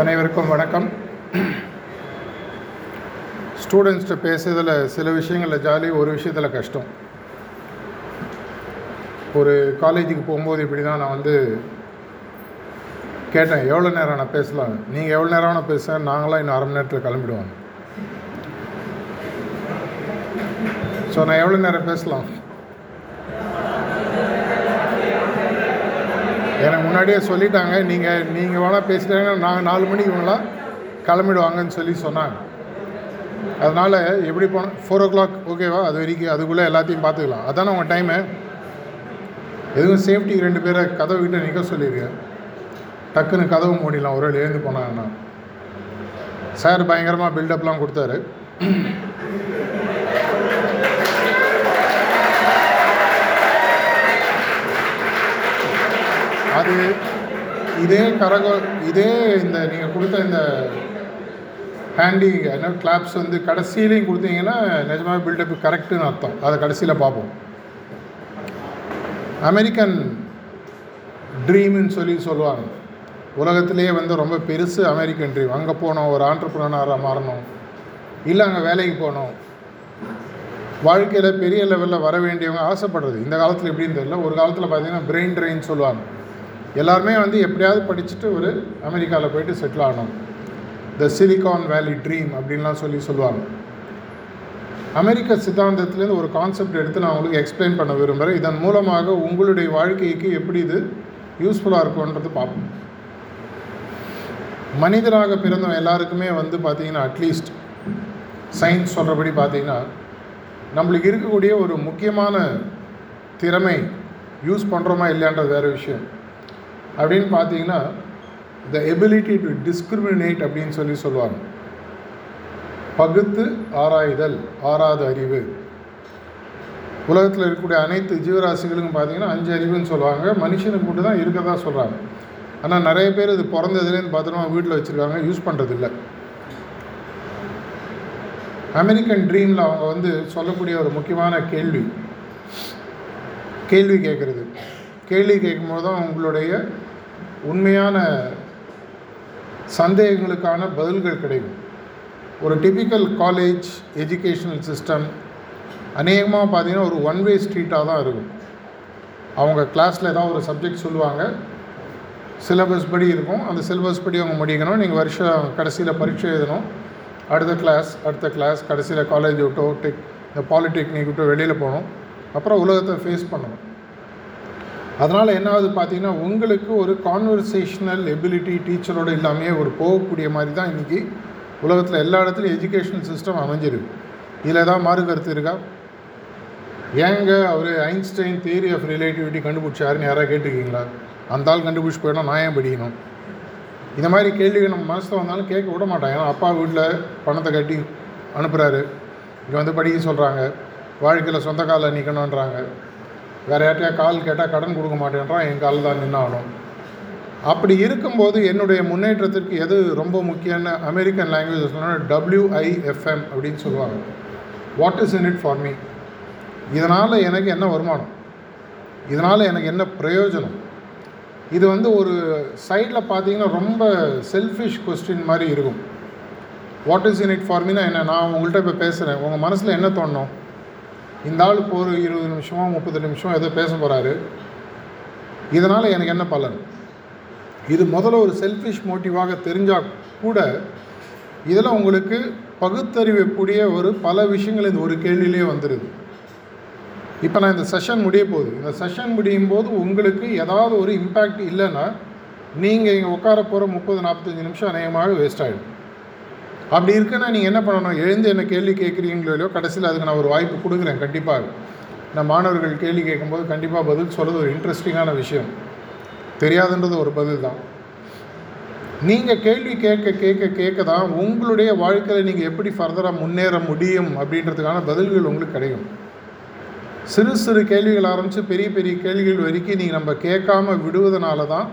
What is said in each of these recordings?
அனைவருக்கும் வணக்கம். ஸ்டூடெண்ட்ஸ்கிட்ட பேசுறதில் சில விஷயங்களில் ஜாலி ஒரு விஷயத்தில் கஷ்டம். ஒரு காலேஜுக்கு போகும்போது இப்படி தான் நான் வந்து கேட்டேன். எவ்வளோ நேரம் நான் பேசலாம்? நீங்கள் எவ்வளோ நேரம் நான் பேச நாங்களாம் இன்னும் அரை மணி நேரத்தில் கிளம்பிடுவோம். ஸோ நான் எவ்வளோ நேரம் பேசலாம்? எனக்கு முன்னாடியே சொல்லிட்டாங்க. நீங்கள் நீங்கள் வேணால் பேசிட்டாங்க நாங்கள் நாலு மணிக்கு இவங்களாம் கிளம்பிடுவாங்கன்னு சொல்லி சொன்னாங்க. அதனால் எப்படி போனோம் ஃபோர் ஓ கிளாக் ஓகேவா அது வரைக்கும் அதுக்குள்ளே எல்லாத்தையும் பார்த்துக்கலாம். அதானே உங்கள் டைமு எதுவும் சேஃப்டிக்கு ரெண்டு பேரை கதவு கிட்ட நிற்க சொல்லியிருக்கேன். டக்குன்னு கதவு மூடிடலாம். ஒரு வேளை எழுந்து போனாங்கன்னா. சார் பயங்கரமாக பில்டப்லாம் கொடுத்தாரு. அது இதே கரகோ இதே இந்த நீங்கள் கொடுத்த இந்த ஹேண்டி என்ன கிளாப்ஸ் வந்து கடைசியிலையும் கொடுத்தீங்கன்னா நிஜமாக பில்டப் கரெக்டுன்னு அர்த்தம். அதை கடைசியில் பார்ப்போம். அமெரிக்கன் ட்ரீம்னு சொல்லி சொல்லுவாங்க. உலகத்திலேயே வந்து ரொம்ப பெருசு அமெரிக்கன் ட்ரீம் அங்கே போனோம் ஒரு ஆண்டர்ப்ரனராக மாறணும். இல்லை அங்கே வேலைக்கு போகணும் வாழ்க்கையில் பெரிய லெவலில் வர வேண்டியவங்க ஆசைப்படுறது. இந்த காலத்தில் எப்படின்னு தெரியல. ஒரு காலத்தில் பார்த்தீங்கன்னா பிரெயின் ட்ரெயின் சொல்லுவாங்க. எல்லாருமே வந்து எப்படியாவது படிச்சுட்டு ஒரு அமெரிக்காவில் போயிட்டு செட்டில் ஆகணும். த சிலிகான் வேலி ட்ரீம் அப்படின்லாம் சொல்லி சொல்லுவாங்க. அமெரிக்க சித்தாந்தத்துலேருந்து ஒரு கான்செப்ட் எடுத்து நான் உங்களுக்கு எக்ஸ்பிளைன் பண்ண விரும்புகிறேன் இதன் மூலமாக உங்களுடைய வாழ்க்கைக்கு எப்படி இது யூஸ்ஃபுல்லாக இருக்கும்ன்றது பார்ப்போம். மனிதராக பிறந்தவன் எல்லாருக்குமே வந்து பார்த்திங்கன்னா அட்லீஸ்ட் சயின்ஸ் சொல்கிறபடி பார்த்தீங்கன்னா நம்மளுக்கு இருக்கக்கூடிய ஒரு முக்கியமான திறமை யூஸ் பண்ணுறோமா இல்லையான்றது வேறு விஷயம். அப்படின்னு பார்த்தீங்கன்னா த எபிலிட்டி டு டிஸ்கிரிமினேட் அப்படின்னு சொல்லி சொல்லுவாங்க. பகுத்து ஆராய்தல் ஆறாத அறிவு. உலகத்தில் இருக்கக்கூடிய அனைத்து ஜீவராசிகளுக்கும் பார்த்தீங்கன்னா அஞ்சு அறிவுன்னு சொல்லுவாங்க. மனுஷனுக்கு மட்டும் தான் இருக்கதா சொல்கிறாங்க ஆனால் நிறைய பேர் இது பிறந்ததுலேருந்து பத்திரமா வீட்டில் வச்சுருக்காங்க யூஸ் பண்ணுறதில்ல அமெரிக்கன் ட்ரீமில் அவங்க வந்து சொல்லக்கூடிய ஒரு முக்கியமான கேள்வி. கேள்வி கேட்குறது கேள்வி கேட்கும்போது தான் உங்களுடைய உண்மையான சந்தேகங்களுக்கான பதில்கள் கிடைக்கும். ஒரு டிபிக்கல் காலேஜ் எஜுகேஷனல் சிஸ்டம் அநேகமாக பார்த்தீங்கன்னா ஒரு ஒன் வே ஸ்ட்ரீட்டாக தான் இருக்கும். அவங்க கிளாஸில் ஏதாவது ஒரு சப்ஜெக்ட் சொல்லுவாங்க. சிலபஸ் படி இருக்கும். அந்த சிலபஸ் படி அவங்க முடிக்கணும். நீங்கள் வருஷம் கடைசியில் பரீட்சை எழுதணும். அடுத்த கிளாஸ் அடுத்த கிளாஸ் கடைசியில் காலேஜ் விட்டோ டெக் இந்த பாலிடெக்னிக் விட்டோ வெளியில் போகணும். அப்புறம் உலகத்தை ஃபேஸ் பண்ணணும். அதனால் என்னாவது பார்த்தீங்கன்னா உங்களுக்கு ஒரு கான்வர்சேஷனல் எபிலிட்டி டீச்சரோடு இல்லாமையே ஒரு போகக்கூடிய மாதிரி தான் இன்றைக்கி உலகத்தில் எல்லா இடத்துலையும் எஜுகேஷனல் சிஸ்டம் அமைஞ்சிருக்கு. இதில் ஏதாவது மாறு கருத்து இருக்கா? ஏங்க அவர் ஐன்ஸ்டைன் தியரி ஆஃப் ரிலேட்டிவிட்டி கண்டுபிடிச்சாருன்னு யாராவது கேட்டுருக்கீங்களா? அந்த ஆள் கண்டுபிடிச்சி போயிடணும் நான் ஏன் படிக்கணும்? இந்த மாதிரி கேள்விகள் நம்ம மனசில் வந்தாலும் கேட்க விட மாட்டாங்க. ஏன்னா அப்பா வீட்டில் பணத்தை கட்டி அனுப்புகிறாரு இங்கே வந்து படிக்க சொல்கிறாங்க வாழ்க்கையில் சொந்த காலில் நிற்கணுன்றாங்க வேறு யார்ட்டையா கால் கேட்டால் கடன் கொடுக்க மாட்டேன்றான் என் காலில் தான் நின்னாலும் அப்படி இருக்கும்போது என்னுடைய முன்னேற்றத்திற்கு எது ரொம்ப முக்கியம்னு அமெரிக்கன் லாங்குவேஜ் சொன்னால் டபிள்யூஐஎஃப்எம் அப்படின்னு சொல்லுவாங்க. What is in it for me இதனால் எனக்கு என்ன வருமானம்? இதனால் எனக்கு என்ன பிரயோஜனம்? இது வந்து ஒரு சைடில் பார்த்தீங்கன்னா ரொம்ப செல்ஃபிஷ் கொஸ்டின் மாதிரி இருக்கும். What is in it for Meena என்ன? நான் உங்கள்கிட்ட இப்போ பேசுகிறேன் உங்கள் மனசில் என்ன தோணும்? இந்த ஆள் இப்போ ஒரு இருபது நிமிஷமோ முப்பது நிமிஷம் ஏதோ பேச போகிறாரு இதனால் எனக்கு என்ன பலன்? இது முதல்ல ஒரு செல்ஃபிஷ் மோட்டிவாக தெரிஞ்சால் கூட இதில் உங்களுக்கு பகுத்தறிவக்கூடிய ஒரு பல விஷயங்கள் இந்த ஒரு கேள்வியிலே வந்துடுது இப்போ நான் இந்த செஷன் முடிய போகுது. இந்த செஷன் முடியும் போது உங்களுக்கு ஏதாவது ஒரு இம்பேக்ட் இல்லைன்னா நீங்கள் இங்கே உட்கார போகிற முப்பது நாற்பத்தஞ்சு நிமிஷம் அநேகமாக வேஸ்ட் ஆகிடும் அப்படி இருக்குன்னா நீங்கள் என்ன பண்ணணும்? எழுந்து என்ன கேள்வி கேட்குறீங்களோ இல்லையோ கடைசியில் அதுக்கு நான் ஒரு வாய்ப்பு கொடுக்குறேன் கண்டிப்பாக நான் மாணவர்கள் கேள்வி கேட்கும்போது கண்டிப்பாக பதில் சொல்கிறது ஒரு இன்ட்ரெஸ்டிங்கான விஷயம். தெரியாதுன்றது ஒரு பதில் தான். நீங்கள் கேள்வி கேட்க கேட்க கேட்க தான் உங்களுடைய வாழ்க்கையில் நீங்கள் எப்படி ஃபர்தராக முன்னேற முடியும் அப்படின்றதுக்கான பதில்கள் உங்களுக்கு கிடைக்கும். சிறு சிறு கேள்விகள் ஆரம்பித்து பெரிய பெரிய கேள்விகள் வரைக்கும் நீங்கள் நம்ம கேட்காம விடுவதனால தான்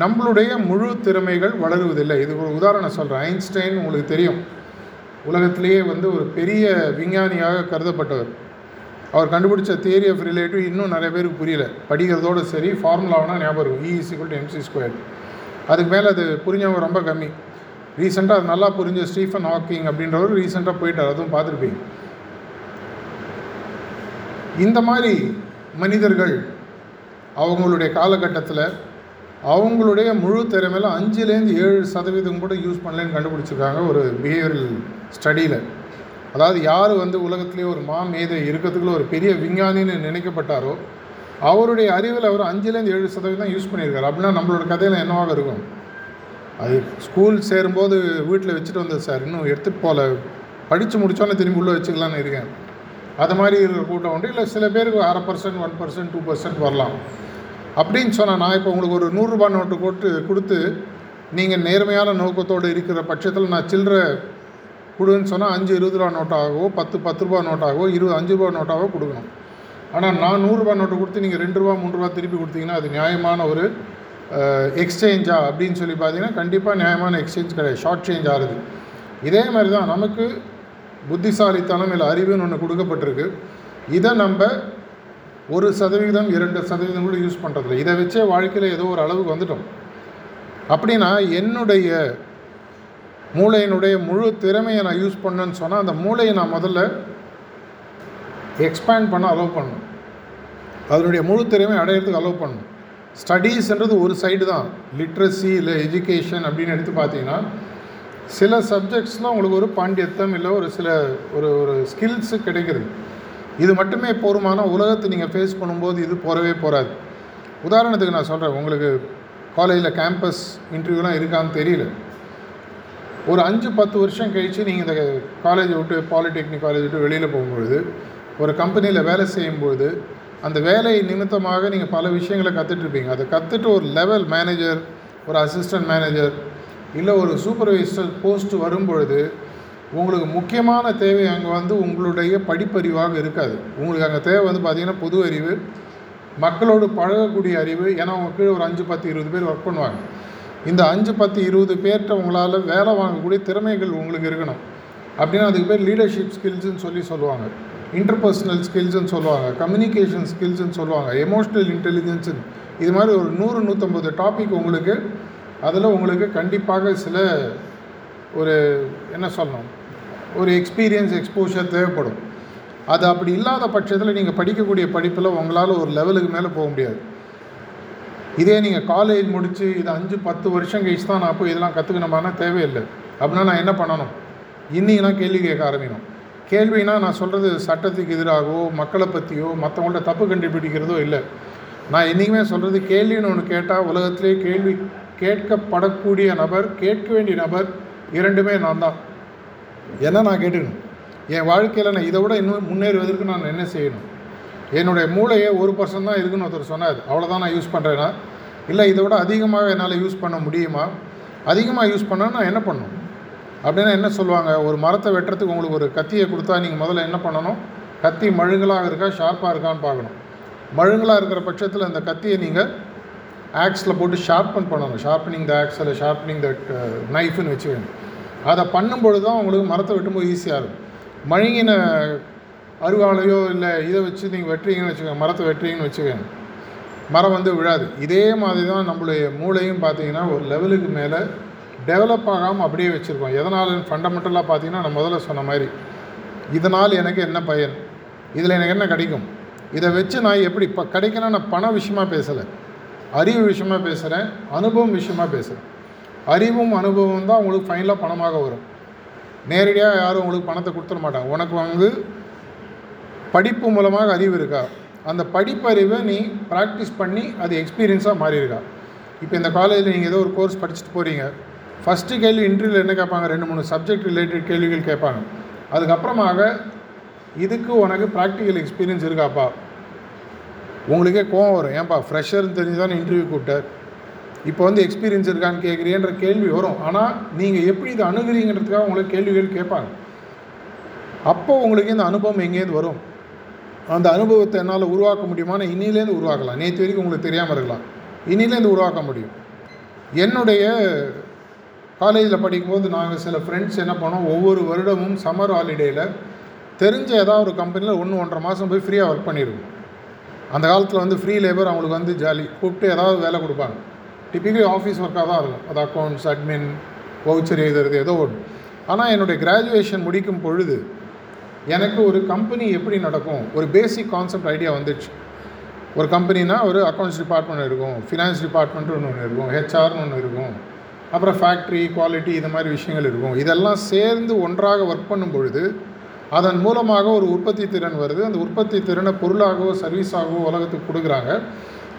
நம்மளுடைய முழு திறமைகள் வளருவதில்லை. இது ஒரு உதாரணம் சொல்கிறேன் ஐன்ஸ்டைன் உங்களுக்கு தெரியும். உலகத்திலேயே வந்து ஒரு பெரிய விஞ்ஞானியாக கருதப்பட்டவர். அவர் கண்டுபிடிச்ச தியரி ஆஃப் ரிலேட்டிவ் இன்னும் நிறைய பேருக்கு புரியல. படிக்கிறதோடு சரி ஃபார்முலாவனா ஞாபகம் இருக்கும். இ டு எம்சி ஸ்கொயர் அதுக்கு மேலே அது புரிஞ்சவங்க ரொம்ப கம்மி. ரீசெண்டாக அது நல்லா புரிஞ்ச ஸ்டீஃபன் ஹாக்கிங் அப்படின்றவர் ரீசெண்டாக போயிட்டார். அதுவும் பார்த்துருப்பீங்க. இந்த மாதிரி மனிதர்கள் அவங்களுடைய காலகட்டத்தில் அவங்களுடைய முழு திறமையில் அஞ்சுலேருந்து ஏழு சதவீதம் கூட யூஸ் பண்ணலன்னு கண்டுபிடிச்சிருக்காங்க ஒரு பிஹேவியரல் ஸ்டடியில் அதாவது யார் வந்து உலகத்திலே ஒரு மா மேதை இருக்கிறதுக்குள்ள ஒரு பெரிய விஞ்ஞானின்னு நினைக்கப்பட்டாரோ அவருடைய அறிவில் அவர் அஞ்சுலேருந்து ஏழு சதவீதம் யூஸ் பண்ணியிருக்காரு. அப்படின்னா நம்மளோட கதையில் என்னவாக இருக்கும்? அது ஸ்கூல் சேரும்போது வீட்டில் வச்சுட்டு வந்தது சார் இன்னும் எடுத்துகிட்டு போகல. படித்து முடித்தோன்னே திரும்பி உள்ளே வச்சுக்கலான்னு இருக்கேன். அது மாதிரி இருக்கிற கூட்டம் உண்டு. இல்லை சில பேருக்கு அரை percent one percent two percent வரலாம். அப்படின்னு சொன்னால் நான் இப்போ உங்களுக்கு ஒரு நூறுரூபா நோட்டு போட்டு கொடுத்து நீங்கள் நேர்மையான நோக்கத்தோடு இருக்கிற பட்சத்தில் நான் சில்லற கொடுன்னு சொன்னால் அஞ்சு இருபது ரூபா நோட்டாகவோ பத்து பத்து ரூபா நோட்டாகவோ இருபது அஞ்சு ரூபா நோட்டாகவோ கொடுக்கணும். ஆனால் நான் நூறுரூபா நோட்டு கொடுத்து நீங்கள் ரெண்டு ரூபா மூணு ரூபா திருப்பி கொடுத்தீங்கன்னா அது நியாயமான ஒரு எக்ஸ்சேஞ்சா அப்படின்னு சொல்லி பார்த்தீங்கன்னா கண்டிப்பாக நியாயமான எக்ஸ்சேஞ்ச் கிடையாது. ஷார்ட் சேஞ்ச் ஆகுது. இதே மாதிரி தான் நமக்கு புத்திசாலித்தனம் இல்லை அறிவுன்னு ஒன்று கொடுக்கப்பட்டிருக்கு. இதை நம்ம ஒரு சதவீதம் இரண்டு சதவீதம் கூட யூஸ் பண்ணுறதில்ல இதை வச்சே வாழ்க்கையில் ஏதோ ஒரு அளவுக்கு வந்துட்டோம். அப்படின்னா என்னுடைய மூளையினுடைய முழு திறமையை நான் யூஸ் பண்ணேன்னு சொன்னால் அந்த மூளையை நான் முதல்ல எக்ஸ்பேண்ட் பண்ண அலோவ் பண்ணணும். அதனுடைய முழு திறமை அடையிறதுக்கு அலோவ் பண்ணணும். ஸ்டடீஸ்ன்றது ஒரு சைடு தான். லிட்ரஸி இல்லை எஜுகேஷன் அப்படின்னு எடுத்து பார்த்தீங்கன்னா சில சப்ஜெக்ட்ஸ்லாம் உங்களுக்கு ஒரு பாண்டியத்தம் இல்லை ஒரு சில ஒரு ஒரு ஸ்கில்ஸு கிடைக்கிறது இது மட்டுமே போருமான உலகத்தை நீங்கள் ஃபேஸ் பண்ணும்போது இது போகவே போகாது உதாரணத்துக்கு நான் சொல்கிறேன் உங்களுக்கு காலேஜில் கேம்பஸ் இன்டர்வியூலாம் இருக்கான்னு தெரியல. ஒரு அஞ்சு பத்து வருஷம் கழித்து நீங்கள் இந்த காலேஜை விட்டு பாலிடெக்னிக் காலேஜ் விட்டு வெளியில் போகும்பொழுது ஒரு கம்பெனியில் வேலை செய்யும்பொழுது அந்த வேலை நிமித்தமாக நீங்கள் பல விஷயங்களை கற்றுட்ருப்பீங்க அதை கற்றுட்டு ஒரு லெவல் மேனேஜர் ஒரு அசிஸ்டன்ட் மேனேஜர் இல்லை ஒரு சூப்பர்வைசர் போஸ்ட் வரும்பொழுது உங்களுக்கு முக்கியமான தேவை அங்கே வந்து உங்களுடைய படிப்பறிவாக இருக்காது. உங்களுக்கு அங்கே தேவை வந்து பார்த்திங்கன்னா பொது அறிவு மக்களோடு பழகக்கூடிய அறிவு. ஏன்னா அவங்க கீழே ஒரு அஞ்சு பத்து இருபது பேர் ஒர்க் பண்ணுவாங்க. இந்த அஞ்சு பத்து இருபது பேர்கிட்ட உங்களால் வேலை வாங்கக்கூடிய திறமைகள் உங்களுக்கு இருக்கணும். அப்படின்னா அதுக்கு பேர் லீடர்ஷிப் ஸ்கில்ஸுன்னு சொல்லி சொல்லுவாங்க. இன்டர்பர்சனல் ஸ்கில்ஸுன்னு சொல்லுவாங்க. கம்யூனிகேஷன் ஸ்கில்ஸ்னு சொல்லுவாங்க. எமோஷ்னல் இன்டெலிஜென்ஸுன்னு இது மாதிரி ஒரு நூறு நூற்றம்பது டாபிக் உங்களுக்கு. அதில் உங்களுக்கு கண்டிப்பாக சில ஒரு என்ன சொல்லணும்? ஒரு எக்ஸ்பீரியன்ஸ் எக்ஸ்போஷர் தேவைப்படும். அது அப்படி இல்லாத பட்சத்தில் நீங்கள் படிக்கக்கூடிய படிப்பில் உங்களால் ஒரு லெவலுக்கு மேலே போக முடியாது. இதே நீங்கள் காலேஜ் முடித்து இது அஞ்சு பத்து வருஷம் கழிச்சு தான் நான் போய் இதெல்லாம் கற்றுக்கணுமானா தேவையில்லை. அப்படின்னா நான் என்ன பண்ணணும்? இன்னிங்கன்னா கேள்வி கேட்க ஆரம்பிக்கணும். கேள்வினா நான் சொல்கிறது சட்டத்துக்கு எதிராகவோ மக்களை பற்றியோ மற்றவங்கள்ட்ட தப்பு கண்டுபிடிக்கிறதோ இல்லை. நான் என்றைக்குமே சொல்கிறது கேள்வின்னு ஒன்று கேட்டால் உலகத்திலே கேள்வி கேட்கப்படக்கூடிய நபர் கேட்க வேண்டிய நபர் இரண்டுமே நான் தான். என்ன நான் கேட்டுக்கணும்? என் வாழ்க்கையில் நான் இதை விட இன்னும் முன்னேறுவதற்கு நான் என்ன செய்யணும்? என்னுடைய மூளையை ஒரு பர்சன்ட் தான் இருக்குன்னு ஒருத்தர் சொன்னார். அவ்வளோதான் நான் யூஸ் பண்ணுறேன்னா இல்லை இதை விட அதிகமாக என்னால் யூஸ் பண்ண முடியுமா? அதிகமாக யூஸ் பண்ணால் நான் என்ன பண்ணணும் அப்படின்னா என்ன சொல்லுவாங்க? ஒரு மரத்தை வெட்டுறதுக்கு உங்களுக்கு ஒரு கத்தியை கொடுத்தா நீங்கள் முதல்ல என்ன பண்ணணும்? கத்தி மழுங்கலாக இருக்கா ஷார்ப்பாக இருக்கான்னு பார்க்கணும். மழுங்கலாக இருக்கிற பட்சத்தில் அந்த கத்தியை நீங்கள் ஆக்ஸில் போட்டு ஷார்ப்பன் பண்ணணும். Sharpening the axial sharpening the நைஃப்னு வச்சுக்கணும் அதை பண்ணும்பொழுது தான் உங்களுக்கு மரத்தை வெட்டும்போது ஈஸியாக இருக்கும். மழுங்கின அருவாளையோ இல்லை இதை வச்சு நீங்கள் வெட்டுறீங்கன்னு வச்சுக்கோங்க மரத்தை வெட்டுறீங்கன்னு வச்சுக்கோங்க மரம் வந்து விழாது. இதே மாதிரி தான் நம்மளுடைய மூளையும் பார்த்தீங்கன்னா ஒரு லெவலுக்கு மேலே டெவலப் ஆகாமல் அப்படியே வச்சுருக்கோம். எதனால்? ஃபண்டமெண்டலாக பார்த்தீங்கன்னா நான் முதல்ல சொன்ன மாதிரி இதனால் எனக்கு என்ன பயன்? இதில் எனக்கு என்ன கிடைக்கும்? இதை வச்சு நான் எப்படி இப்போ கிடைக்கணும் நான் பண விஷயமாக பேசலை அறிவு விஷயமாக பேசுகிறேன் அனுபவம் விஷயமாக பேசுகிறேன் அறிவும் அனுபவம் தான் உங்களுக்கு ஃபைனலாக பணமாக வரும். நேரடியாக யாரும் உங்களுக்கு பணத்தை கொடுத்துட மாட்டாங்க. உனக்கு வந்து படிப்பு மூலமாக அறிவு இருக்கா? அந்த படிப்பறிவை நீ ப்ராக்டிஸ் பண்ணி அது எக்ஸ்பீரியன்ஸாக மாறியிருக்கா? இப்போ இந்த காலேஜில் நீங்கள் ஏதோ ஒரு கோர்ஸ் படிச்சுட்டு போகிறீங்க ஃபஸ்ட்டு கேள்வி இன்டர்வியூவில் என்ன கேட்பாங்க? ரெண்டு மூணு சப்ஜெக்ட் ரிலேட்டட் கேள்விகள் கேட்பாங்க. அதுக்கப்புறமாக இதுக்கு உனக்கு ப்ராக்டிக்கல் எக்ஸ்பீரியன்ஸ் இருக்காப்பா? உங்களுக்கே கோவம் வரும். ஏன்பா ஃப்ரெஷர்னு தெரிஞ்சு தானே இன்டர்வியூ கூப்பிட்டார் இப்போ வந்து எக்ஸ்பீரியன்ஸ் இருக்கான்னு கேட்குறீன்ற கேள்வி வரும். ஆனால் நீங்கள் எப்படி இதை அணுகிறீங்கன்றதுக்காக உங்களுக்கு கேள்விகள் கேட்பாங்க. அப்போ உங்களுக்கு இந்த அனுபவம் எங்கேருந்து வரும்? அந்த அனுபவத்தை என்னால் உருவாக்க முடியுமானா இன்னிலேருந்து உருவாக்கலாம். நேற்று வரைக்கும் உங்களுக்கு தெரியாமல் இருக்கலாம். இன்னிலேருந்து உருவாக்க முடியும். என்னுடைய காலேஜில் படிக்கும்போது நாங்கள் சில ஃப்ரெண்ட்ஸ் என்ன பண்ணோம்? ஒவ்வொரு வருடமும் சம்மர் ஹாலிடேயில் தெரிஞ்ச ஏதாவது ஒரு கம்பெனியில் ஒன்று ஒன்றரை மாதம் போய் ஃப்ரீயாக ஒர்க் பண்ணிடுவோம் அந்த காலத்தில் வந்து ஃப்ரீ லேபர் அவங்களுக்கு வந்து ஜாலி கூப்பிட்டு ஏதாவது வேலை கொடுப்பாங்க. டிப்பிக்கலி ஆஃபீஸ் ஒர்க்காக தான் இருக்கும். அது அக்கௌண்ட்ஸ் அட்மின் வவுச்சர் எழுதுறது ஏதோ ஒன்று ஆனால் என்னுடைய கிராஜுவேஷன் முடிக்கும் பொழுது எனக்கு ஒரு கம்பெனி எப்படி நடக்கும்? ஒரு பேசிக் கான்செப்ட் ஐடியா வந்துடுச்சு ஒரு கம்பெனினா ஒரு அக்கௌண்ட்ஸ் டிபார்ட்மெண்ட் இருக்கும். ஃபினான்ஸ் டிபார்ட்மெண்ட்டுன்னு ஒன்று இருக்கும். ஹெச்ஆர்னு ஒன்று இருக்கும். அப்புறம் ஃபேக்ட்ரி குவாலிட்டி இந்த மாதிரி விஷயங்கள் இருக்கும். இதெல்லாம் சேர்ந்து ஒன்றாக ஒர்க் பண்ணும் பொழுது அதன் மூலமாக ஒரு உற்பத்தி திறன் வருது. அந்த உற்பத்தி திறனை பொருளாகவோ சர்வீஸாகவோ உலகத்துக்கு கொடுக்குறாங்க.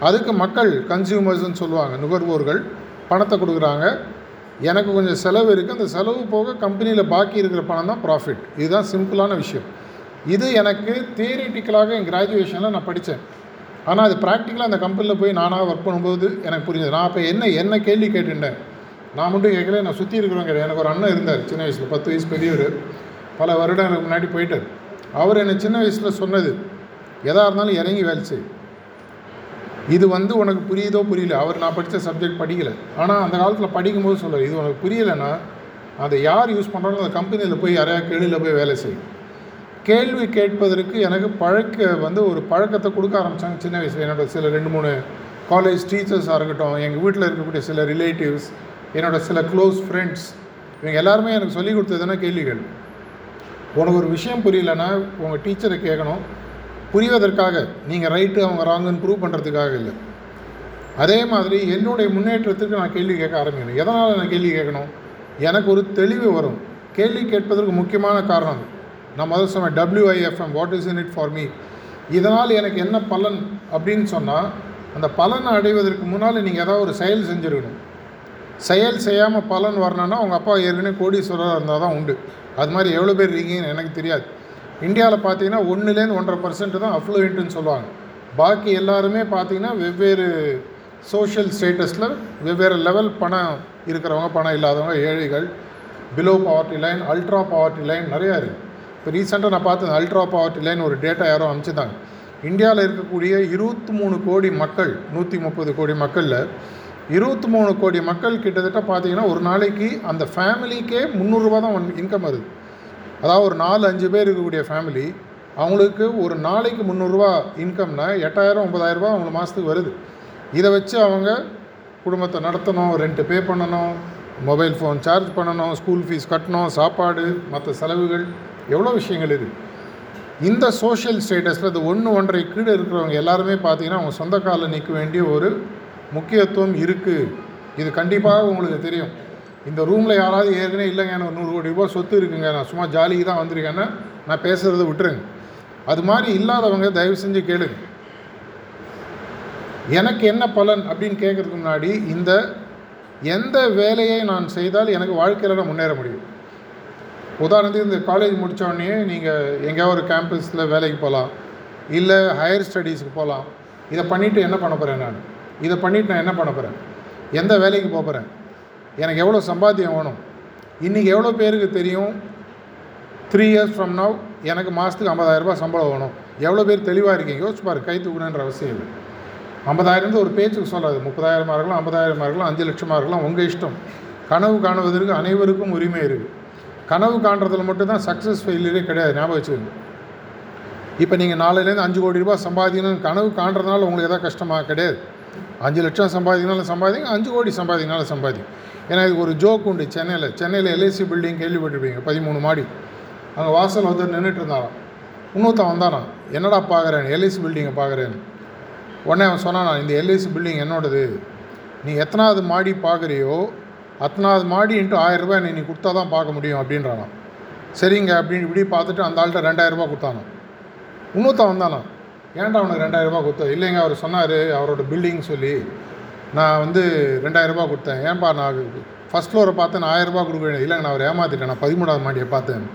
அதுக்கு மக்கள் கன்சியூமர்ஸ்னு சொல்லுவாங்க நுகர்வோர்கள் பணத்தை கொடுக்குறாங்க. எனக்கு கொஞ்சம் செலவு இருக்குது அந்த செலவு போக கம்பெனியில் பாக்கி இருக்கிற பணம் தான் ப்ராஃபிட் இதுதான் சிம்பிளான விஷயம். இது எனக்கு தியரிட்டிக்கலாக என் கிராஜுவேஷனில் நான் படித்தேன். ஆனால் அது ப்ராக்டிக்கலாக அந்த கம்பெனியில் போய் நானாக ஒர்க் பண்ணும்போது எனக்கு புரிஞ்சது. நான் அப்போ என்ன என்ன கேள்வி கேட்டுட்டேன்? நான் மட்டும் கேட்கல நான் சுற்றி இருக்கிறவங்க கிடையாது எனக்கு ஒரு அண்ணன் இருந்தார் சின்ன வயசில் பத்து வயசு பெரியவர். பல வருடங்களுக்கு முன்னாடி போயிட்டார். அவர் என்னை சின்ன வயசில் சொன்னது எதாக இருந்தாலும் இறங்கி வேலை செய். இது வந்து உனக்கு புரியுதோ புரியல. அவர் நான் படித்த சப்ஜெக்ட் படிக்கலை. ஆனால் அந்த காலத்தில் படிக்கும்போது சொல்ல இது உனக்கு புரியலைன்னா அதை யார் யூஸ் பண்ணுறாலும் அந்த கம்பெனியில் போய் யாரையா கேள்வியில் போய் வேலை செய். கேள்வி கேட்பதற்கு எனக்கு பழக்க வந்து ஒரு பழக்கத்தை கொடுக்க ஆரம்பித்தாங்க சின்ன வயசில். என்னோட சில ரெண்டு மூணு காலேஜ் டீச்சர்ஸாக இருக்கட்டும் எங்கள் வீட்டில் இருக்கக்கூடிய சில ரிலேட்டிவ்ஸ் என்னோட சில க்ளோஸ் ஃப்ரெண்ட்ஸ் இவங்க எல்லாருமே எனக்கு சொல்லி கொடுத்ததுன்னா கேள்விகள். உனக்கு ஒரு விஷயம் புரியலன்னா உங்கள் டீச்சரை கேட்கணும். புரிவதற்காக நீங்கள் ரைட்டு அவங்க ராங்குன்னு ப்ரூவ் பண்ணுறதுக்காக இல்லை. அதே மாதிரி என்னுடைய முன்னேற்றத்துக்கு நான் கேள்வி கேட்க ஆரம்பிக்கணும். எதனால் நான் கேள்வி கேட்கணும்? எனக்கு ஒரு தெளிவு வரும். கேள்வி கேட்பதற்கு முக்கியமான காரணம் நான் முதல் சொன்னேன் WIIFM what is in it for me இதனால் எனக்கு என்ன பலன் அப்படின்னு சொன்னால் அந்த பலனை அடைவதற்கு முன்னால் நீங்கள் ஏதாவது ஒரு செயல் செஞ்சுருக்கணும். செயல் செய்யாமல் பலன் வரணும்னா உங்கள் அப்பா ஏற்கனவே கோடீஸ்வரராக இருந்தால் தான் உண்டு. அது மாதிரி எவ்வளோ பேர் இருக்கீங்கன்னு எனக்கு தெரியாது. இந்தியாவில் பார்த்தீங்கன்னா ஒன்றுலேருந்து ஒன்றரை பர்சன்ட் தான் அஃப்ளூயண்ட்டுன்னு சொல்லுவாங்க. பாக்கி எல்லாருமே பார்த்தீங்கன்னா வெவ்வேறு சோஷியல் ஸ்டேட்டஸில் வெவ்வேறு லெவல் பணம் இருக்கிறவங்க பணம் இல்லாதவங்க ஏழைகள் below poverty line ultra poverty line நிறையா இருக்குது இப்போ ரீசெண்டாக நான் பார்த்தேன் அல்ட்ரா பவர்ட்டி லைன் ஒரு டேட்டா யாரோ அனுப்பிச்சிருந்தாங்க இந்தியாவில் இருக்கக்கூடிய இருபத்தி மூணு கோடி மக்கள் நூற்றி முப்பது கோடி மக்களில் இருபத்தி மூணு கோடி மக்கள் கிட்டத்தட்ட பார்த்தீங்கன்னா ஒரு நாளைக்கு அந்த ஃபேமிலிக்கே முந்நூறுரூவா தான் இன்கம் வருது. அதாவது ஒரு நாலு அஞ்சு பேர் இருக்கக்கூடிய ஃபேமிலி அவங்களுக்கு ஒரு நாளைக்கு முந்நூறுரூவா இன்கம்னா எட்டாயிரம் ஒம்பதாயிரரூபா அவங்க மாதத்துக்கு வருது. இதை வச்சு அவங்க குடும்பத்தை நடத்தணும் ரெண்ட்டு பே பண்ணணும் மொபைல் ஃபோன் சார்ஜ் பண்ணணும் ஸ்கூல் ஃபீஸ் கட்டணும் சாப்பாடு மற்ற செலவுகள் எவ்வளோ விஷயங்கள் இருக்குது இந்த சோஷியல் ஸ்டேட்டஸில் இந்த ஒன்று ஒன்றரை கீழே இருக்கிறவங்க எல்லாருமே பார்த்தீங்கன்னா அவங்க சொந்த காலில் நிற்க வேண்டிய ஒரு முக்கியத்துவம் இருக்குது இது கண்டிப்பாக உங்களுக்கு தெரியும். இந்த ரூமில் யாராவது ஏற்கனவே இல்லைங்க எனக்கு நூறு கோடி ரூபாய் சொத்து இருக்குங்க. நான் சும்மா ஜாலிக்கு தான் வந்திருக்கேன்னா நான் பேசுகிறத விட்டுருங்க. அது மாதிரி இல்லாதவங்க தயவு செஞ்சு கேளுங்க. எனக்கு என்ன பலன் அப்படின்னு கேட்குறதுக்கு முன்னாடி இந்த எந்த வேலையை நான் செய்தால் எனக்கு வாழ்க்கையில் நான் முன்னேற முடியும்? உதாரணத்துக்கு இந்த காலேஜ் முடித்தோடனே நீங்கள் எங்கேயாவது ஒரு கேம்பஸில் வேலைக்கு போகலாம் இல்லை ஹையர் ஸ்டடீஸுக்கு போகலாம் இதை பண்ணிவிட்டு என்ன பண்ண போகிறேன் நான்? இதை பண்ணிவிட்டு நான் என்ன பண்ண போகிறேன் எந்த வேலைக்கு போக போகிறேன் எனக்கு எவ்வளோ சம்பாத்தியம் வேணும்? இன்றைக்கி எவ்வளோ பேருக்கு தெரியும்? த்ரீ இயர்ஸ் ஃப்ரம் நவ் எனக்கு மாதத்துக்கு ஐம்பதாயிரரூபா சம்பளம் வேணும். எவ்வளோ பேர் தெளிவாக இருக்கீங்க? யோசிச்சு பாரு கை தூக்கணுன்ற அவசியம் இல்லை. ஐம்பதாயிரம் ஒரு பேச்சுக்கு சொல்லாது. முப்பதாயிரமாக இருக்கலாம் ஐம்பதாயிரமாக இருக்கலாம் அஞ்சு லட்சமாக இருக்கலாம் உங்கள் இஷ்டம். கனவு காணுவதற்கு அனைவருக்கும் உரிமை இருக்குது கனவு காண்றதுல மட்டும்தான் சக்ஸஸ் ஃபெயிலியரே கிடையாது. ஞாபகம் வச்சுக்கோங்க. இப்போ நீங்கள் நாளையிலேருந்து அஞ்சு கோடி ரூபாய் சம்பாதிக்கணும்னு கனவு காண்றதுனால உங்களுக்கு எதாவது கஷ்டமாக கிடையாது. அஞ்சு லட்சம் சம்பாதிக்கனாலும் சம்பாதிங்க அஞ்சு கோடி சம்பாதிக்கனாலும் சம்பாதிங்க. ஏன்னா இது ஒரு ஜோக் உண்டு சென்னையில். சென்னையில் எல்ஐசி பில்டிங் கேள்விப்பட்டிருப்பீங்க பதிமூணு மாடி. அங்கே வாசல் வந்து நின்றுட்டு இருந்தாராம் இன்னொருத்தன் வந்தானா என்னடா பார்க்குறேன் எல்ஐசி பில்டிங்கை பார்க்குறேன்னு உடனே அவன் சொன்னானா இந்த எல்ஐசி பில்டிங் என்னோடது? நீ எத்தனாவது மாடி பார்க்குறியோ அத்தனாவது மாடி இன்ட்டு ஆயிரரூபா நீ நீ கொடுத்தா தான் பார்க்க முடியும் அப்படின்றானா சரிங்க அப்படின்னு இப்படி பார்த்துட்டு அந்த ஆள்கிட்ட ரெண்டாயிரரூபா ரூபாய் கொடுத்தானா இன்னொருத்தன் வந்தானா ஏன்டா அவனுக்கு ரெண்டாயிரரூபா கொடுத்தா இல்லைங்க அவர் சொன்னார் அவரோட பில்டிங் சொல்லி. நான் வந்து ரெண்டாயிரம் கொடுத்தேன். ஏன்பா நான் ஃபஸ்ட் ஃப்ளோரை பார்த்து நான் ஆயிரரூபா ரூபாய் கொடுக்க வேண்டிய இல்லைங்க நான் அவர் ஏமாற்றிட்டேன் நான் பதிமூணாவது மாடியை பார்த்தேன்.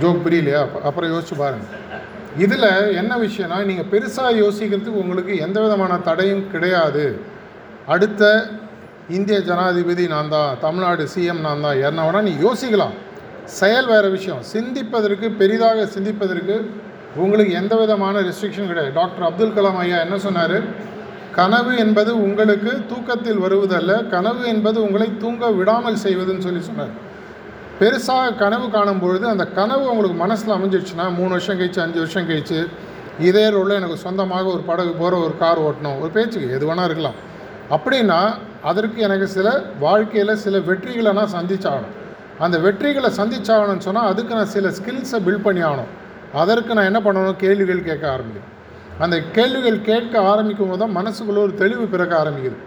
ஜோக் புரியலையா? அப்புறம் யோசிச்சு பாருங்கள் இதில் என்ன விஷயம்னா நீங்கள் பெருசாக யோசிக்கிறதுக்கு உங்களுக்கு எந்த விதமான தடையும் கிடையாது. அடுத்த இந்திய ஜனாதிபதி நான் தான் தமிழ்நாடு சிஎம் நான் தான். என்ன வேணால் நீ யோசிக்கலாம். செயல் வேறு விஷயம். சிந்திப்பதற்கு பெரிதாக சிந்திப்பதற்கு உங்களுக்கு எந்த விதமான ரெஸ்ட்ரிக்ஷன் கிடையாது. டாக்டர் அப்துல் கலாம் ஐயா என்ன சொன்னார்? கனவு என்பது உங்களுக்கு தூக்கத்தில் வருவதல்ல கனவு என்பது உங்களை தூங்க விடாமல் செய்வதுன்னு சொல்லி சொன்னார். பெருசாக கனவு காணும் பொழுது அந்த கனவு உங்களுக்கு மனசில் அமைஞ்சிடுச்சுன்னா மூணு வருஷம் கழிச்சு அஞ்சு வருஷம் கழிச்சு இதே ரோலில் எனக்கு சொந்தமாக ஒரு படகு போகிற ஒரு கார் ஓட்டணும். ஒரு பேச்சுக்கு எது வேணால் இருக்கலாம். அப்படின்னா அதற்கு எனக்கு சில வாழ்க்கையில் சில வெற்றிகளை நான் சந்திச்சாகணும். அந்த வெற்றிகளை சந்திச்சாகணும்னு சொன்னால் அதுக்கு நான் சில ஸ்கில்ஸை பில்ட் பண்ணி ஆகணும். அதற்கு நான் என்ன பண்ணணும்? கேள்விகள் கேட்க ஆரம்பிக்கணும் அந்த கேள்விகள் கேட்க ஆரம்பிக்கும் போது தான் மனசுக்குள்ளே ஒரு தெளிவு பிறக்க ஆரம்பிக்குது.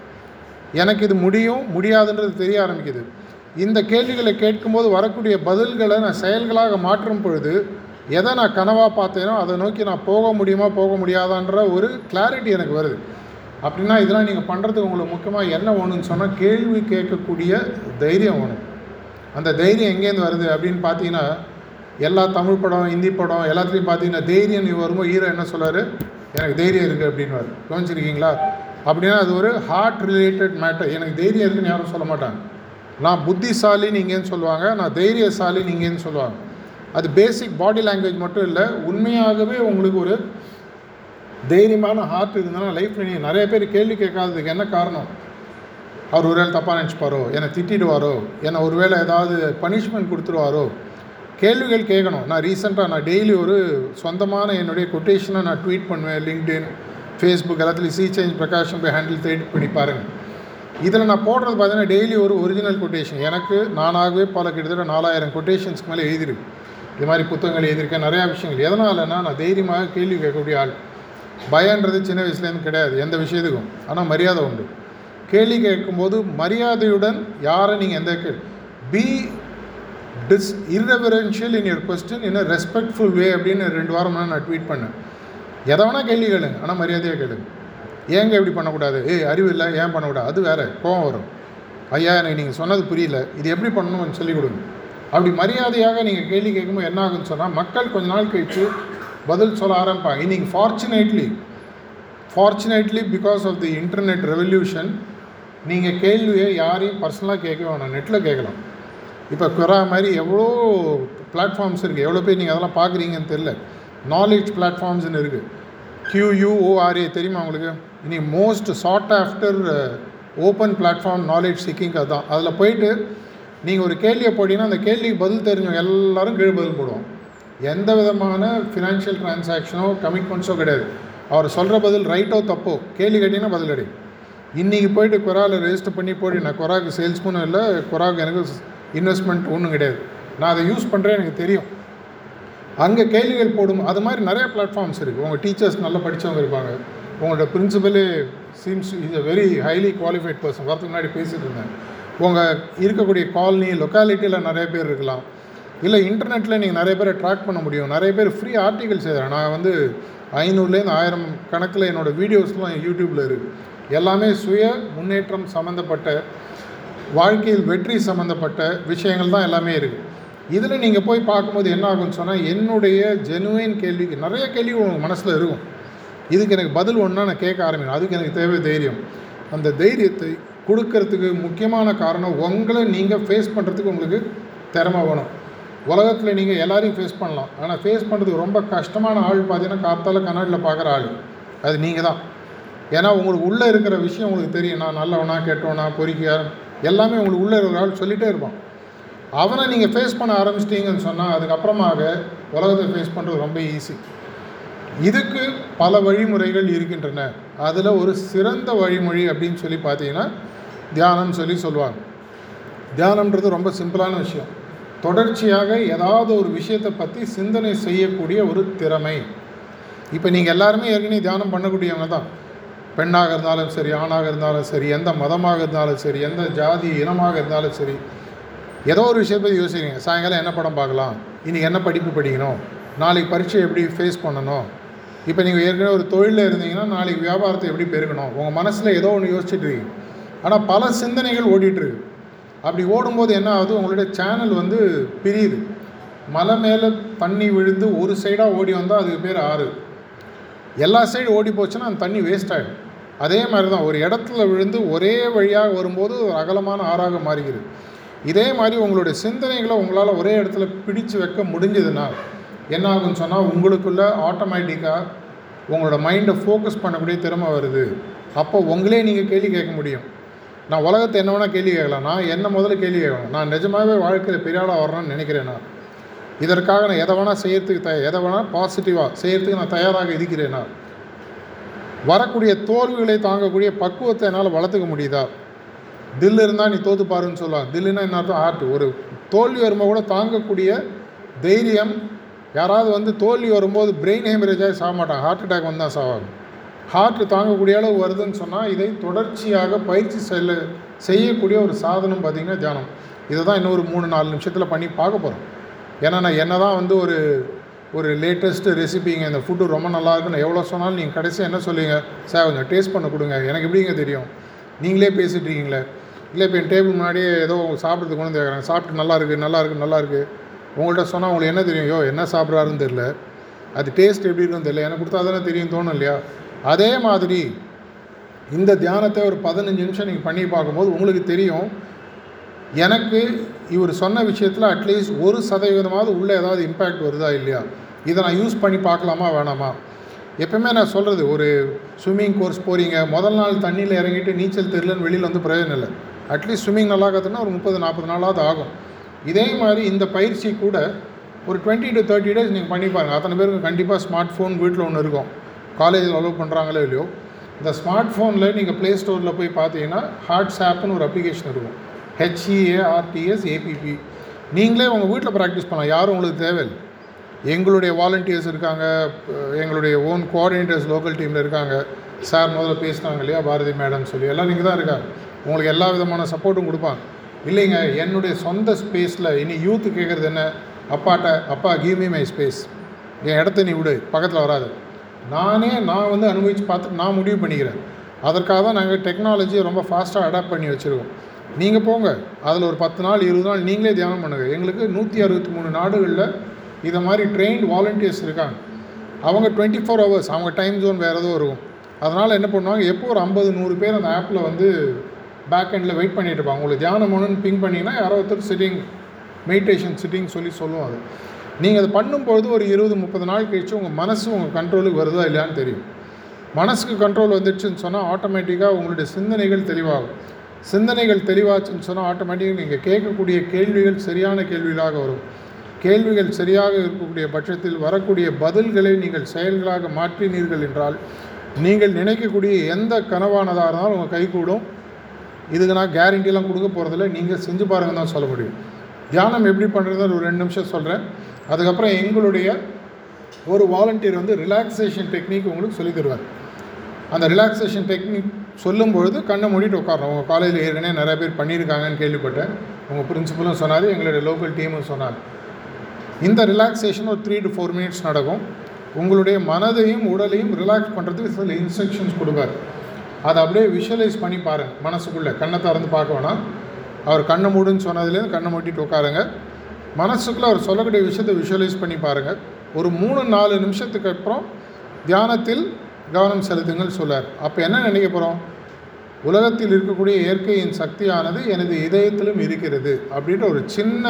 எனக்கு இது முடியும் முடியாதுன்றது தெரிய ஆரம்பிக்குது. இந்த கேள்விகளை கேட்கும்போது வரக்கூடிய பதில்களை நான் செயல்களாக மாற்றும் பொழுது எதை நான் கனவாக பார்த்தேனோ அதை நோக்கி நான் போக முடியுமா போக முடியாதான்ற ஒரு கிளாரிட்டி எனக்கு வருது. அப்படின்னா இதெல்லாம் நீங்கள் பண்ணுறதுக்கு உங்களுக்கு முக்கியமாக என்ன வேணும்னு சொன்னால் கேள்வி கேட்கக்கூடிய தைரியம் வேணும். அந்த தைரியம் எங்கேருந்து வருது அப்படின்னு பார்த்தீங்கன்னா எல்லா தமிழ் படம் ஹிந்தி படம் எல்லாத்துலேயும் பார்த்தீங்கன்னா தைரியம் நீ வரும்போது ஹீரோ என்ன சொல்றாரு எனக்கு தைரியம் இருக்குது அப்படின்வார் கவனிச்சிருக்கீங்களா? அப்படின்னா அது ஒரு ஹார்ட் ரிலேட்டட் மேட்டர் எனக்கு தைரியம் இருக்குன்னு யாரும் சொல்ல மாட்டாங்க. நான் புத்திசாலி நீங்கன்னு சொல்லுவாங்க நான் தைரியசாலி நீங்கன்னு சொல்லுவாங்க. அது பேசிக் பாடி லாங்குவேஜ் மட்டும் இல்லை உண்மையாகவே உங்களுக்கு ஒரு தைரியமான ஹார்ட் இருந்ததுன்னா லைஃப்பில் நீங்கள் நிறைய பேர் கேள்வி கேட்காததுக்கு என்ன காரணம்? அவர் ஒருவேளை தப்பாக நினச்சிப்பாரோ? என்னை திட்டிடுவாரோ? என்னை ஒருவேளை ஏதாவது பனிஷ்மெண்ட் கொடுத்துருவாரோ? கேள்விகள் கேட்கணும். நான் ரீசெண்டாக நான் டெய்லி ஒரு சொந்தமான என்னுடைய கொட்டேஷனை நான் ட்வீட் பண்ணுவேன் லிங்க்டின் ஃபேஸ்புக் எல்லாத்துலேயும் சி சேஞ்ச் பிரகாஷன் போய் ஹேண்டில் தேடி பண்ணி பாருங்கள் இதில் நான் போடுறது பார்த்தீங்கன்னா டெய்லி ஒரு ஒரிஜினல் கொட்டேஷன் எனக்கு நானாகவே பல கிட்டத்தட்ட நாலாயிரம் கொட்டேஷன்ஸ்க்கு மேலே எழுதிருக்கு. இது மாதிரி புத்தகங்கள் எழுதியிருக்கேன் நிறையா விஷயங்கள். எதனாலன்னா நான் தைரியமாக கேள்வி கேட்கக்கூடிய ஆள். பயன்றது சின்ன வயசுலேருந்து கிடையாது எந்த விஷயத்துக்கும். ஆனால் மரியாதை உண்டு. கேள்வி கேட்கும்போது மரியாதையுடன் யாரை நீங்கள் எந்த be this irreverential in your question இன்னும் a ரெஸ்பெக்ட்ஃபுல் வே அப்படின்னு ரெண்டு வாரம் முன்னாடி நான் ட்வீட் பண்ணேன். எதை வேணால் கேள்வி கேளுங்க ஆனால் மரியாதையாக கேளுங்க ஏங்க இப்படி பண்ணக்கூடாது? ஏய் அறிவு இல்லை ஏன் பண்ணக்கூடாது? அது வேறு கோவம் வரும். ஐயா எனக்கு நீங்கள் சொன்னது புரியல இது எப்படி பண்ணணும்னு சொல்லிக் கொடுங்க. அப்படி மரியாதையாக நீங்கள் கேள்வி கேட்கும்போது என்ன ஆகுன்னு சொன்னால் மக்கள் கொஞ்ச நாள் கழித்து பதில் சொல்ல ஆரம்பிப்பாங்க. இன்றைக்கி fortunately fortunately because of the internet revolution நீங்கள் கேள்வியை யாரையும் பர்சனலாக கேட்க வேணாம் நெட்டில் கேட்கலாம். இப்போ குரா மாதிரி எவ்வளோ பிளாட்ஃபார்ம்ஸ் இருக்குது எவ்வளோ பேர் நீங்கள் அதெல்லாம் பார்க்குறீங்கன்னு தெரில நாலேஜ் பிளாட்ஃபார்ம்ஸ்னு இருக்குது Q U O R A தெரியுமா உங்களுக்கு? இனி most sought after open platform knowledge seeking அதுதான். அதில் போயிட்டு நீங்கள் ஒரு கேள்வியை போட்டிங்கன்னா அந்த கேள்விக்கு பதில் தெரிஞ்சவங்க எல்லோரும் கீழே பதில் போடுவோம் எந்த விதமான ஃபினான்ஷியல் டிரான்சாக்ஷனோ கமிட்மெண்ட்ஸோ கிடையாது. அவர் சொல்கிற பதில் ரைட்டோ தப்போ கேள்வி கேட்டிங்கன்னா பதில் கிடைக்கும் இன்றைக்கி போயிட்டு குராவில் ரெஜிஸ்டர் பண்ணி போட்டு நான் குராக்கு சேல்ஸ்மேனும் இல்லை குராக்கு எனக்கு இன்வெஸ்ட்மெண்ட் ஒன்றும் கிடையாது. நான் அதை யூஸ் பண்ணுறேன் எனக்கு தெரியும். அங்கே கேள்விகள் போடும் அது மாதிரி நிறைய பிளாட்ஃபார்ம்ஸ் இருக்குது உங்கள் டீச்சர்ஸ் நல்லா படித்தவங்க இருப்பாங்க. உங்களோட பிரின்சிபலே seems is a very highly qualified person வரத்துக்கு முன்னாடி பேசிகிட்டு இருந்தேன். உங்கள் இருக்கக்கூடிய காலனி லொக்காலிட்டியில் நிறைய பேர் இருக்கலாம். இல்லை இன்டர்நெட்டில் நீங்கள் நிறைய பேரை ட்ராக் பண்ண முடியும். நிறைய பேர் ஃப்ரீ ஆர்டிகல்ஸ் எழுதுறேன் நான் வந்து ஐநூறுலேருந்து ஆயிரம் கணக்கில் என்னோடய வீடியோஸ்லாம் யூடியூப்பில் இருக்குது எல்லாமே சுய முன்னேற்றம் சம்மந்தப்பட்ட வாழ்க்கையில் வெற்றி சம்மந்தப்பட்ட விஷயங்கள் தான் எல்லாமே இருக்குது இதில் நீங்கள் போய் பார்க்கும்போது என்ன ஆகும்னு சொன்னால் என்னுடைய ஜெனுவின் கேள்விக்கு நிறைய கேள்வி உங்கள் மனசில் இருக்கும். இதுக்கு எனக்கு பதில் ஒன்றா நான் கேட்க ஆரம்பிக்கணும். அதுக்கு எனக்கு தேவை தைரியம். அந்த தைரியத்தை கொடுக்கறதுக்கு முக்கியமான காரணம் உங்களை நீங்கள் ஃபேஸ் பண்ணுறதுக்கு உங்களுக்கு திறமை வேணும். உலகத்தில் நீங்கள் எல்லாரையும் ஃபேஸ் பண்ணலாம். ஆனால் ஃபேஸ் பண்ணுறதுக்கு ரொம்ப கஷ்டமான ஆள் பார்த்தீங்கன்னா காத்தால கண்ணாடியில் பார்க்குற ஆள். அது நீங்கள் தான் ஏன்னா உங்களுக்கு உள்ளே இருக்கிற விஷயம் உங்களுக்கு தெரியும். நான் நல்லவனா கெட்டவனா பொறிக்கையா எல்லாமே உங்களுக்கு உள்ளே இருக்கிற ஆள் சொல்லிகிட்டே இருப்பான். அவனை நீங்கள் ஃபேஸ் பண்ண ஆரம்பிச்சிட்டிங்கன்னு சொன்னால் அதுக்கப்புறமாக உலகத்தை ஃபேஸ் பண்ணுறது ரொம்ப ஈஸி இதுக்கு பல வழிமுறைகள் இருக்கின்றன. அதில் ஒரு சிறந்த வழிமொழி அப்படின்னு சொல்லி பார்த்தீங்கன்னா தியானம்னு சொல்லி சொல்லுவாங்க. தியானம்ன்றது ரொம்ப சிம்பிளான விஷயம். தொடர்ச்சியாக ஏதாவது ஒரு விஷயத்தை பற்றி சிந்தனை செய்யக்கூடிய ஒரு திறமை. இப்போ நீங்கள் எல்லாருமே ஏற்கனவே தியானம் பண்ணக்கூடியவங்க தான். பெண்ணாக இருந்தாலும் சரி ஆணாக இருந்தாலும் சரி எந்த மதமாக இருந்தாலும் சரி எந்த ஜாதி இனமாக இருந்தாலும் சரி ஏதோ ஒரு விஷயத்தை பற்றி யோசிக்கிறீங்க. சாயங்காலம் என்ன படம் பார்க்கலாம்? இன்றைக்கி என்ன படிப்பு படிக்கணும்? நாளைக்கு பரீட்சை எப்படி ஃபேஸ் பண்ணணும்? இப்போ நீங்கள் ஏற்கனவே ஒரு தொழிலில் இருந்தீங்கன்னா நாளைக்கு வியாபாரத்தை எப்படி பெருக்கணும்? உங்கள் மனசில் ஏதோ ஒன்று யோசிச்சுட்டு இருக்கீங்க. ஆனால் பல சிந்தனைகள் ஓடிட்டுருக்கு அப்படி ஓடும்போது என்ன ஆகுது? உங்களுடைய சேனல் வந்து பிரியுது. மலை மேலே தண்ணி விழுந்து ஒரு சைடாக ஓடி வந்தால் அதுக்கு பேர் ஆறு. எல்லா சைடு ஓடி போச்சுன்னா அந்த தண்ணி வேஸ்ட் ஆகிடும் அதே மாதிரி தான் ஒரு இடத்துல விழுந்து ஒரே வழியாக வரும்போது ஒரு அகலமான ஆறாக மாறுகிறது. இதே மாதிரி உங்களுடைய சிந்தனைகளை உங்களால் ஒரே இடத்துல பிடிச்சு வைக்க முடிஞ்சதுன்னா என்ன ஆகும்னு சொன்னால் உங்களுக்குள்ள ஆட்டோமேட்டிக்காக உங்களோட மைண்டை ஃபோக்கஸ் பண்ணக்கூடிய திறமை வருது. அப்போ உங்களே நீங்கள் கேள்வி கேட்க முடியும். நான் உலகத்தை என்ன வேணால் கேள்வி கேட்கலாம். நான் என்ன முதல்ல கேள்வி கேட்கணும்? நான் நிஜமாகவே வாழ்க்கையில் பெரியாளாக வரணும்னு நினைக்கிறேன்? நான் இதற்காக நான் எதை வேணால் செய்யறதுக்கு த எதை வேணால் பாசிட்டிவாக செய்யறதுக்கு நான் தயாராக இருக்கிறேன்னா வரக்கூடிய தோல்விகளை தாங்கக்கூடிய பக்குவத்தை என்னால் வளர்த்துக்க முடியுதா? தில் இருந்தால் நீ தோத்து பாருன்னு சொல்லுவாங்க தில்லுனா என்ன அர்த்தம்? ஹார்ட் ஒரு தோல்வி வரும்போது கூட தாங்கக்கூடிய தைரியம் யாராவது வந்து தோல்வி வரும்போது பிரெயின் ஹேமரேஜ் ஆகி சாக மாட்டாங்க. ஹார்ட் அட்டாக் வந்தால் சாவாங்க. ஹார்ட் தாங்கக்கூடிய அளவு வருதுன்னு சொன்னால் இதை தொடர்ச்சியாக பயிற்சி செல்ல செய்யக்கூடிய ஒரு சாதனம் பார்த்திங்கன்னா தியானம். இதை தான் இன்னொரு மூணு நாலு நிமிஷத்தில் பண்ணி பார்க்க போகிறோம் ஏன்னா நான் என்ன தான் வந்து ஒரு ஒரு லேட்டஸ்ட்டு ரெசிபிங்க இந்த ஃபுட்டு ரொம்ப நல்லா இருக்குன்னு எவ்வளோ சொன்னாலும் நீங்கள் கடைசியாக என்ன சொல்லுவீங்க? சார் கொஞ்சம் டேஸ்ட் பண்ண கொடுங்க. எனக்கு எப்படிங்க தெரியும்? நீங்களே பேசிட்டு இருக்கீங்களே. இல்லை இப்போ என் டேபிள் முன்னாடியே ஏதோ சாப்பிட்றதுக்கு கொண்டு வந்து கேட்குறாங்க சாப்பிட்டு நல்லா இருக்குது நல்லா இருக்குது நல்லா இருக்குது உங்கள்கிட்ட சொன்னால் உங்களுக்கு என்ன தெரியும்? யோ என்ன சாப்பிட்றாருன்னு தெரில அது டேஸ்ட் எப்படி இருக்குன்னு தெரியல. எனக்கு கொடுத்தா தானே தெரியும் தோணும் இல்லையா? அதே மாதிரி இந்த தியானத்தை ஒரு பதினஞ்சு நிமிஷம் நீங்கள் பண்ணி பார்க்கும்போது உங்களுக்கு தெரியும். எனக்கு இவர் சொன்ன விஷயத்தில் அட்லீஸ்ட் ஒரு சதவீதமாவது உள்ளே ஏதாவது இம்பேக்ட் வருதா இல்லையா? இதை நான் யூஸ் பண்ணி பார்க்கலாமா வேணாமா? எப்பவுமே நான் சொல்கிறது ஒரு ஸ்விம்மிங் கோர்ஸ் போகிறீங்க முதல் நாள் தண்ணியில் இறங்கிட்டு நீச்சல் தெரியலன்னு வெளியில் வந்து பிரயோஜனம் இல்லை. அட்லீஸ்ட் ஸ்விம்மிங் நல்லா கற்றுனா ஒரு முப்பது நாற்பது நாளாவது ஆகும். இதே மாதிரி இந்த பயிற்சி கூட ஒரு டுவெண்ட்டி டு தேர்ட்டி டேஸ் நீங்கள் பண்ணி பாருங்கள் அத்தனை பேருக்கு கண்டிப்பாக ஸ்மார்ட் ஃபோன் வீட்டில் ஒன்று இருக்கும். காலேஜில் அலோவ் பண்ணுறாங்களோ இல்லையோ? இந்த ஸ்மார்ட் ஃபோனில் நீங்கள் ப்ளே ஸ்டோரில் போய் பார்த்தீங்கன்னா ஹாட்ஸ் ஆப்னு ஒரு அப்ளிகேஷன் இருக்கும். ஹெச்இஏஆர்டிஎஸ் ஏபிபி நீங்களே உங்கள் வீட்டில் ப்ராக்டிஸ் பண்ணலாம். யாரும் உங்களுக்கு தேவையில்லை. எங்களுடைய வாலண்டியர்ஸ் இருக்காங்க. எங்களுடைய ஓன் கோஆர்டினேட்டர்ஸ் லோக்கல் டீமில் இருக்காங்க. சார் முதல்ல பேசினாங்க இல்லையா? பாரதி மேடம் சொல்லி. எல்லாம் நீங்கள் தான் இருக்காங்க. உங்களுக்கு எல்லா விதமான சப்போர்ட்டும் கொடுப்பாங்க. இல்லைங்க என்னுடைய சொந்த ஸ்பேஸில் இனி யூத்து கேட்குறது என்ன? அப்பாட்ட அப்பா கிவ் மீ மை ஸ்பேஸ் என் இடத்த நீ விடு. பக்கத்தில் வராது. நானே நான் வந்து அனுபவித்து பார்த்து நான் முடிவு பண்ணிக்கிறேன். அதற்காக தான் நாங்கள் டெக்னாலஜியை ரொம்ப ஃபாஸ்ட்டாக அடாப்ட் பண்ணி வச்சுருக்கோம். நீங்கள் போங்க. அதில் ஒரு பத்து நாள் இருபது நாள் நீங்களே தியானம் பண்ணுங்கள் எங்களுக்கு நூற்றி அறுபத்தி மூணு நாடுகளில் இதை மாதிரி ட்ரெயின்டு வாலண்டியர்ஸ் இருக்காங்க. அவங்க டுவெண்ட்டி ஃபோர் ஹவர்ஸ் அவங்க டைம் ஜோன் வேறு ஏதோ இருக்கும். அதனால் என்ன பண்ணுவாங்க? எப்போ ஒரு ஐம்பது நூறு பேர் அந்த ஆப்பில் வந்து பேக் ஹெண்டில் வெயிட் பண்ணிட்டு இருப்பாங்க. உங்களுக்கு தியானம் ஒன்றுன்னு பிங் பண்ணிங்கன்னா யாரோ ஒருத்தர் சிட்டிங் மெடிடேஷன் சிட்டிங் சொல்லி சொல்லுவோம் அது. நீங்கள் அதை பண்ணும்பொழுது ஒரு இருபது முப்பது நாள் கழிச்சு உங்கள் மனசு உங்கள் கண்ட்ரோலுக்கு வருதா இல்லையான்னு தெரியும். மனசுக்கு கண்ட்ரோல் வந்துடுச்சுன்னு சொன்னால் ஆட்டோமேட்டிக்காக உங்களுடைய சிந்தனைகள் தெளிவாகும். சிந்தனைகள் தெளிவாச்சுன்னு சொன்னால் ஆட்டோமேட்டிக்காக நீங்கள் கேட்கக்கூடிய கேள்விகள் சரியான கேள்விகளாக வரும். கேள்விகள் சரியாக இருக்கக்கூடிய பட்சத்தில் வரக்கூடிய பதில்களை நீங்கள் செயல்களாக மாற்றினீர்கள் என்றால் நீங்கள் நினைக்கக்கூடிய எந்த கனவானதாக இருந்தாலும் உங்கள் கைகூடும் இதுக்கு நான் கேரண்டிலாம் கொடுக்க போகிறதில்ல நீங்கள் செஞ்சு பாருங்க தான் சொல்ல முடியும். தியானம் எப்படி பண்ணுறதுன்னு ஒரு ரெண்டு நிமிஷம் சொல்கிறேன் அதுக்கப்புறம் எங்களுடைய ஒரு வாலண்டியர் வந்து ரிலாக்ஸேஷன் டெக்னிக் உங்களுக்கு சொல்லித் தருவார். அந்த ரிலாக்ஸேஷன் டெக்னிக் சொல்லும் பொழுது கண்ணை மூடிட்டு உட்காரணும். உங்கள் காலேஜில் ஏற்கனவே நிறைய பேர் பண்ணியிருக்காங்கன்னு கேள்விப்பட்டேன். உங்கள் பிரின்சிபலும் சொன்னார் எங்களுடைய லோக்கல் டீமும் சொன்னார். இந்த ரிலாக்ஸேஷன் ஒரு த்ரீ டு ஃபோர் மினிட்ஸ் நடக்கும். உங்களுடைய மனதையும் உடலையும் ரிலாக்ஸ் பண்ணுறதுக்கு சில இன்ஸ்ட்ரக்ஷன்ஸ் கொடுப்பார் அதை அப்படியே விஷுவலைஸ் பண்ணி பாருங்கள் மனசுக்குள்ளே. கண்ணை திறந்து பார்க்க வேணாம். அவர் கண்ணை மூடுன்னு சொன்னதுலேருந்து கண்ணை மூட்டிட்டு உட்காருங்க. மனசுக்குள்ளே அவர் சொல்லக்கூடிய விஷயத்தை விஷுவலைஸ் பண்ணி பாருங்கள் ஒரு மூணு நாலு நிமிஷத்துக்கு அப்புறம் தியானத்தில் கவனம் செலுத்துங்கள் சொல்லார் அப்போ என்ன நினைக்க போகிறோம் உலகத்தில் இருக்கக்கூடிய இயற்கையின் சக்தியானது எனது இதயத்திலும் இருக்கிறது அப்படின்ற ஒரு சின்ன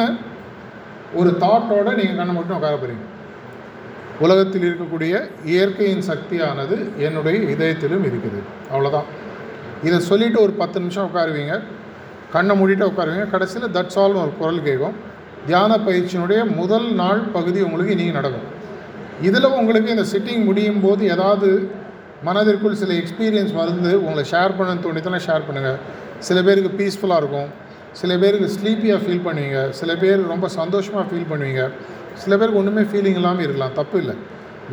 ஒரு தாட்டோட நீங்கள் கண்ணை மட்டும் உட்கார போகிறீங்க உலகத்தில் இருக்கக்கூடிய இயற்கையின் சக்தியானது என்னுடைய இதயத்திலும் இருக்குது. அவ்வளோதான் இதை சொல்லிவிட்டு ஒரு பத்து நிமிஷம் உட்காருவீங்க. கண்ணை மூடிட்டு உட்காருவீங்க. கடைசியில் தட்ஸ் ஆல்னு ஒரு குரல் கேட்கும். தியான பயிற்சியினுடைய முதல் நாள் பகுதி உங்களுக்கு இனி நடக்கும். இதில் உங்களுக்கு இந்த சிட்டிங் முடியும் போது ஏதாவது மனதிற்குள் சில எக்ஸ்பீரியன்ஸ் வந்து உங்களை ஷேர் பண்ண தோணித்தனா ஷேர் பண்ணுங்கள் சில பேருக்கு பீஸ்ஃபுல்லாக இருக்கும். சில பேருக்கு ஸ்லீப்பியாக ஃபீல் பண்ணுவீங்க. சில பேர் ரொம்ப சந்தோஷமாக ஃபீல் பண்ணுவீங்க. சில பேருக்கு ஒன்றுமே ஃபீலிங் இல்லாமல் இருக்கலாம். தப்பு இல்லை.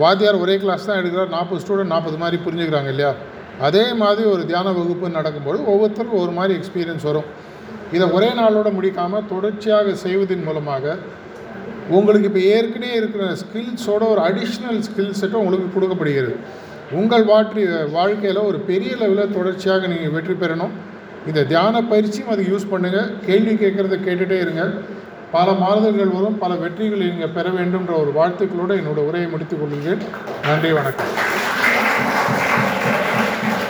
வாத்தியார் ஒரே கிளாஸ் தான் எடுக்கிறார். நாற்பது ஸ்டூடெண்ட் நாற்பது மாதிரி புரிஞ்சுக்கிறாங்க இல்லையா? அதே மாதிரி ஒரு தியான வகுப்பு நடக்கும்போது ஒவ்வொருத்தருக்கும் ஒரு மாதிரி எக்ஸ்பீரியன்ஸ் வரும். இதை ஒரே நாளோட முடிக்காமல் தொடர்ச்சியாக செய்வதன் மூலமாக உங்களுக்கு இப்போ ஏற்கனவே இருக்கிற ஸ்கில்ஸோட ஒரு அடிஷ்னல் ஸ்கில் செட்டும் உங்களுக்கு கொடுக்கப்படுகிறது. உங்கள் வாற்றி வாழ்க்கையில் ஒரு பெரிய லெவலில் தொடர்ச்சியாக நீங்கள் வெற்றி பெறணும். இந்த தியான பயிற்சியும் அதுக்கு யூஸ் பண்ணுங்கள் கேள்வி கேட்குறத கேட்டுகிட்டே இருங்க. பல மாறுதல்கள் வரும். பல வெற்றிகளை நீங்கள் பெற வேண்டும்ன்ற ஒரு வாழ்த்துக்களோடு என்னோட உரையை முடித்துக் கொள்கிறேன். நன்றி வணக்கம்.